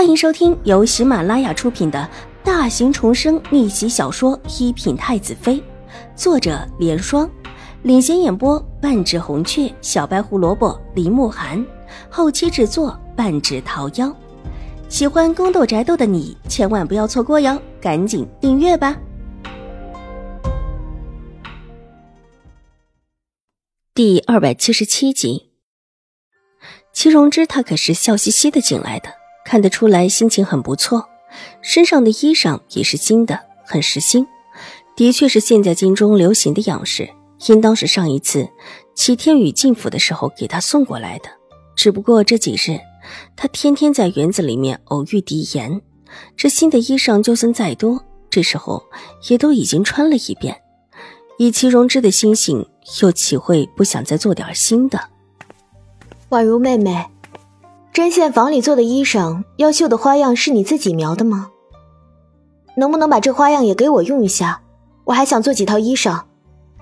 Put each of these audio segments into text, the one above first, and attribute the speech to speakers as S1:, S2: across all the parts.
S1: 欢迎收听由喜马拉雅出品的大型重生逆袭小说《一品太子妃》，作者：莲霜，领衔演播：半指红雀、小白胡萝卜、林慕寒，后期制作：半指桃夭。喜欢宫斗宅斗的你千万不要错过哟，赶紧订阅吧！第二百七十七集，祁荣之他可是笑嘻嘻的进来的。看得出来心情很不错，身上的衣裳也是新的，很时兴，的确是现在京中流行的样式，应当是上一次齐天宇进府的时候给他送过来的。只不过这几日他天天在园子里面偶遇狄言，这新的衣裳就算再多，这时候也都已经穿了一遍。以齐荣之的心性，又岂会不想再做点新的？
S2: 宛如妹妹。针线房里做的衣裳，要绣的花样是你自己描的吗？能不能把这花样也给我用一下？我还想做几套衣裳，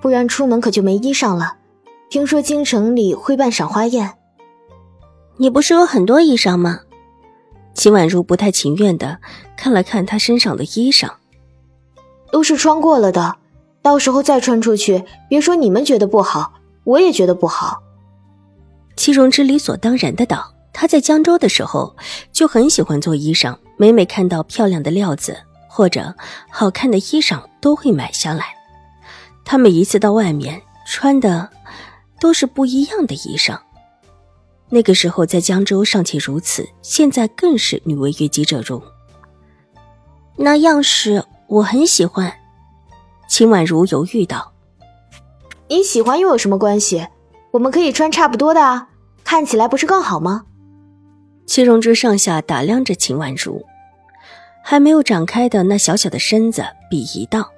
S2: 不然出门可就没衣裳了。听说京城里会办赏花宴，
S1: 你不是有很多衣裳吗？秦婉如不太情愿的看了看他身上的衣裳，
S2: 都是穿过了的，到时候再穿出去，别说你们觉得不好，我也觉得不好。
S1: 齐荣之理所当然的道。他在江州的时候就很喜欢做衣裳，每每看到漂亮的料子或者好看的衣裳，都会买下来。他每一次到外面穿的都是不一样的衣裳。那个时候在江州尚且如此，现在更是女为悦己者容。那样式我很喜欢。秦婉如犹豫道：“
S2: 你喜欢又有什么关系？我们可以穿差不多的啊，看起来不是更好吗？”
S1: 戚荣之上下打量着秦婉如，还没有展开的那小小的身子，鄙夷道：“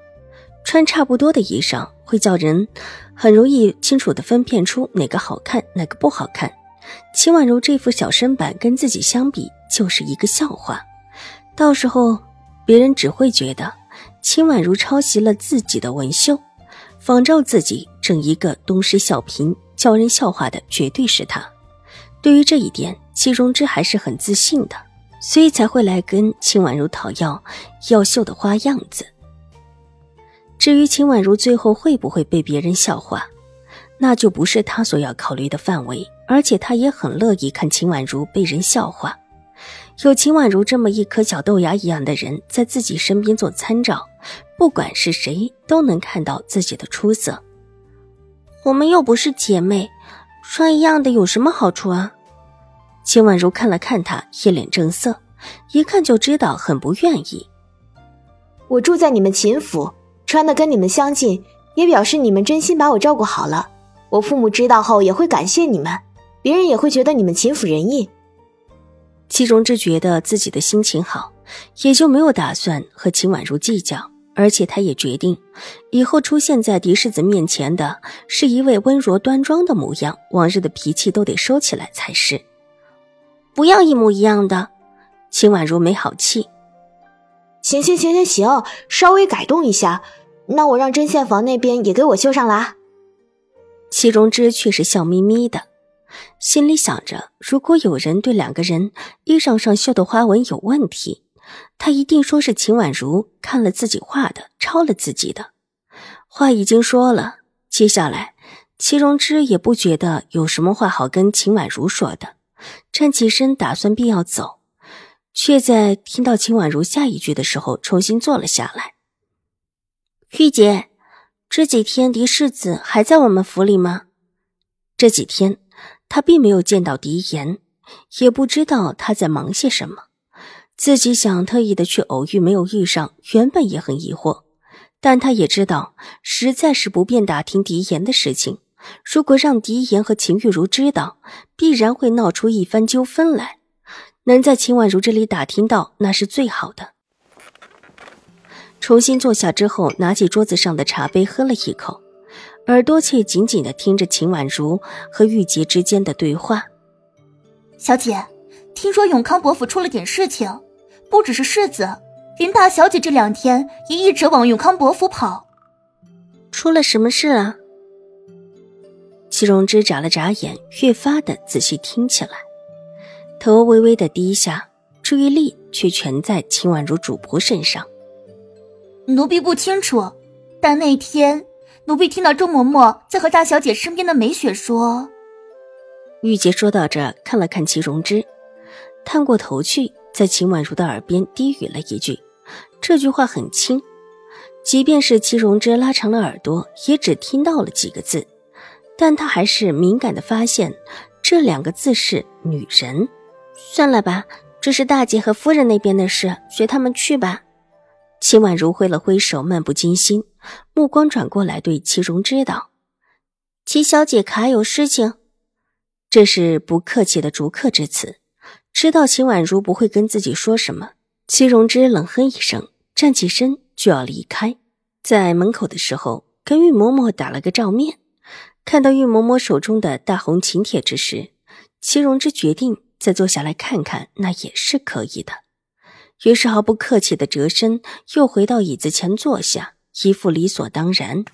S1: 穿差不多的衣裳，会叫人很容易清楚的分辨出哪个好看，哪个不好看。秦婉如这副小身板跟自己相比，就是一个笑话。到时候别人只会觉得秦婉如抄袭了自己的纹绣，仿照自己整一个东施效颦，叫人笑话的绝对是他。对于这一点。”戚荣之还是很自信的，所以才会来跟秦婉如讨要要绣的花样子。至于秦婉如最后会不会被别人笑话，那就不是他所要考虑的范围。而且他也很乐意看秦婉如被人笑话，有秦婉如这么一颗小豆芽一样的人在自己身边做参照，不管是谁都能看到自己的出色。我们又不是姐妹，穿一样的有什么好处啊？秦婉如看了看他，一脸正色，一看就知道很不愿意。
S2: 我住在你们秦府，穿的跟你们相近，也表示你们真心把我照顾好了。我父母知道后也会感谢你们，别人也会觉得你们秦府仁义。
S1: 戚荣之觉得自己的心情好，也就没有打算和秦婉如计较，而且他也决定，以后出现在嫡世子面前的是一位温柔端庄的模样，往日的脾气都得收起来才是。不要一模一样的，秦婉如没好气。
S2: 行行行行行，稍微改动一下，那我让针线房那边也给我绣上了啊。
S1: 齐荣之却是笑眯眯的，心里想着，如果有人对两个人衣裳上绣的花纹有问题，他一定说是秦婉如看了自己画的，抄了自己的。话已经说了，接下来齐荣之也不觉得有什么话好跟秦婉如说的。站起身，打算便要走，却在听到秦婉如下一句的时候，重新坐了下来。玉姐，这几天狄世子还在我们府里吗？这几天他并没有见到狄言，也不知道他在忙些什么。自己想特意的去偶遇，没有遇上，原本也很疑惑，但他也知道，实在是不便打听狄言的事情。如果让狄言和秦玉茹知道，必然会闹出一番纠纷来。能在秦婉如这里打听到，那是最好的。重新坐下之后，拿起桌子上的茶杯喝了一口，耳朵却紧紧的听着秦婉如和玉洁之间的对话。
S3: 小姐，听说永康伯府出了点事情，不只是世子，林大小姐这两天也一直往永康伯府跑。
S1: 出了什么事啊？齐荣之眨了眨眼，越发的仔细听起来，头微微的低下，注意力却全在秦婉如主仆身上。
S3: 奴婢不清楚，但那天奴婢听到周嬷嬷在和大小姐身边的梅雪说。
S1: 玉洁说到这，看了看齐荣之，探过头去，在秦婉如的耳边低语了一句。这句话很轻，即便是齐荣之拉长了耳朵，也只听到了几个字，但他还是敏感的发现这两个字是“女人”。算了吧，这是大姐和夫人那边的事，随他们去吧。秦婉如挥了挥手，漫不经心，目光转过来对齐荣之道：“齐小姐可还有事情？”这是不客气的逐客之词，知道秦婉如不会跟自己说什么。齐荣之冷哼一声，站起身就要离开。在门口的时候，跟玉嬷嬷打了个照面。看到玉嬷嬷手中的大红请帖之时，齐荣之决定再坐下来看看，那也是可以的。于是毫不客气的折身，又回到椅子前坐下，一副理所当然。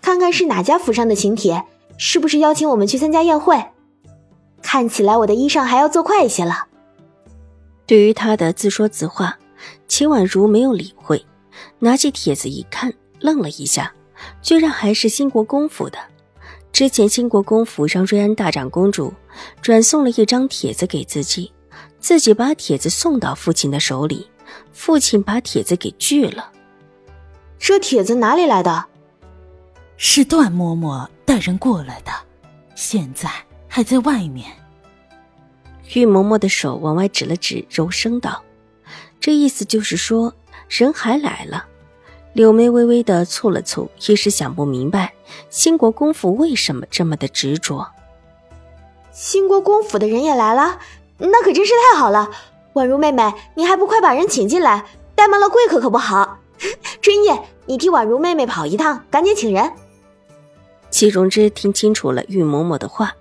S2: 看看是哪家府上的请帖。是不是邀请我们去参加宴会？看起来我的衣裳还要做快一些了。
S1: 对于他的自说自话，秦婉如没有理会，拿起帖子一看，愣了一下，居然还是兴国公府的。之前兴国公府让瑞安大长公主转送了一张帖子给自己，自己把帖子送到父亲的手里，父亲把帖子给拒了。
S2: 这帖子哪里来的？
S4: 是段嬷嬷带人过来的，现在还在外面。
S1: 玉嬷嬷的手往外指了指，柔声道：“这意思就是说人还来了。”柳眉微微的蹙了蹙，一时想不明白兴国公府为什么这么的执着。
S2: 兴国公府的人也来了，那可真是太好了！宛如妹妹，你还不快把人请进来？怠慢了贵客可不好。春夜，你替宛如妹妹跑一趟，赶紧请人。
S1: 齐荣之听清楚了玉嬷嬷的话，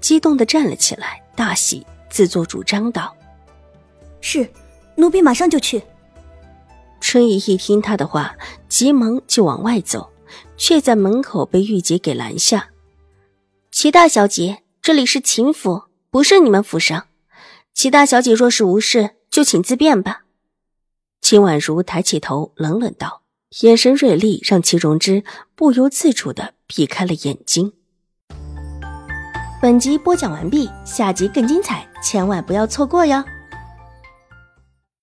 S1: 激动的站了起来，大喜，自作主张道：“
S5: 是，奴婢马上就去。”
S1: 春雨一听他的话，急忙就往外走，却在门口被玉洁给拦下。“齐大小姐，这里是秦府，不是你们府上。齐大小姐若是无事，就请自便吧。”秦婉如抬起头，冷冷道，眼神锐利，让齐荣之不由自主的。避开了眼睛。
S5: 本集播讲完毕，下集更精彩，千万不要错过哟。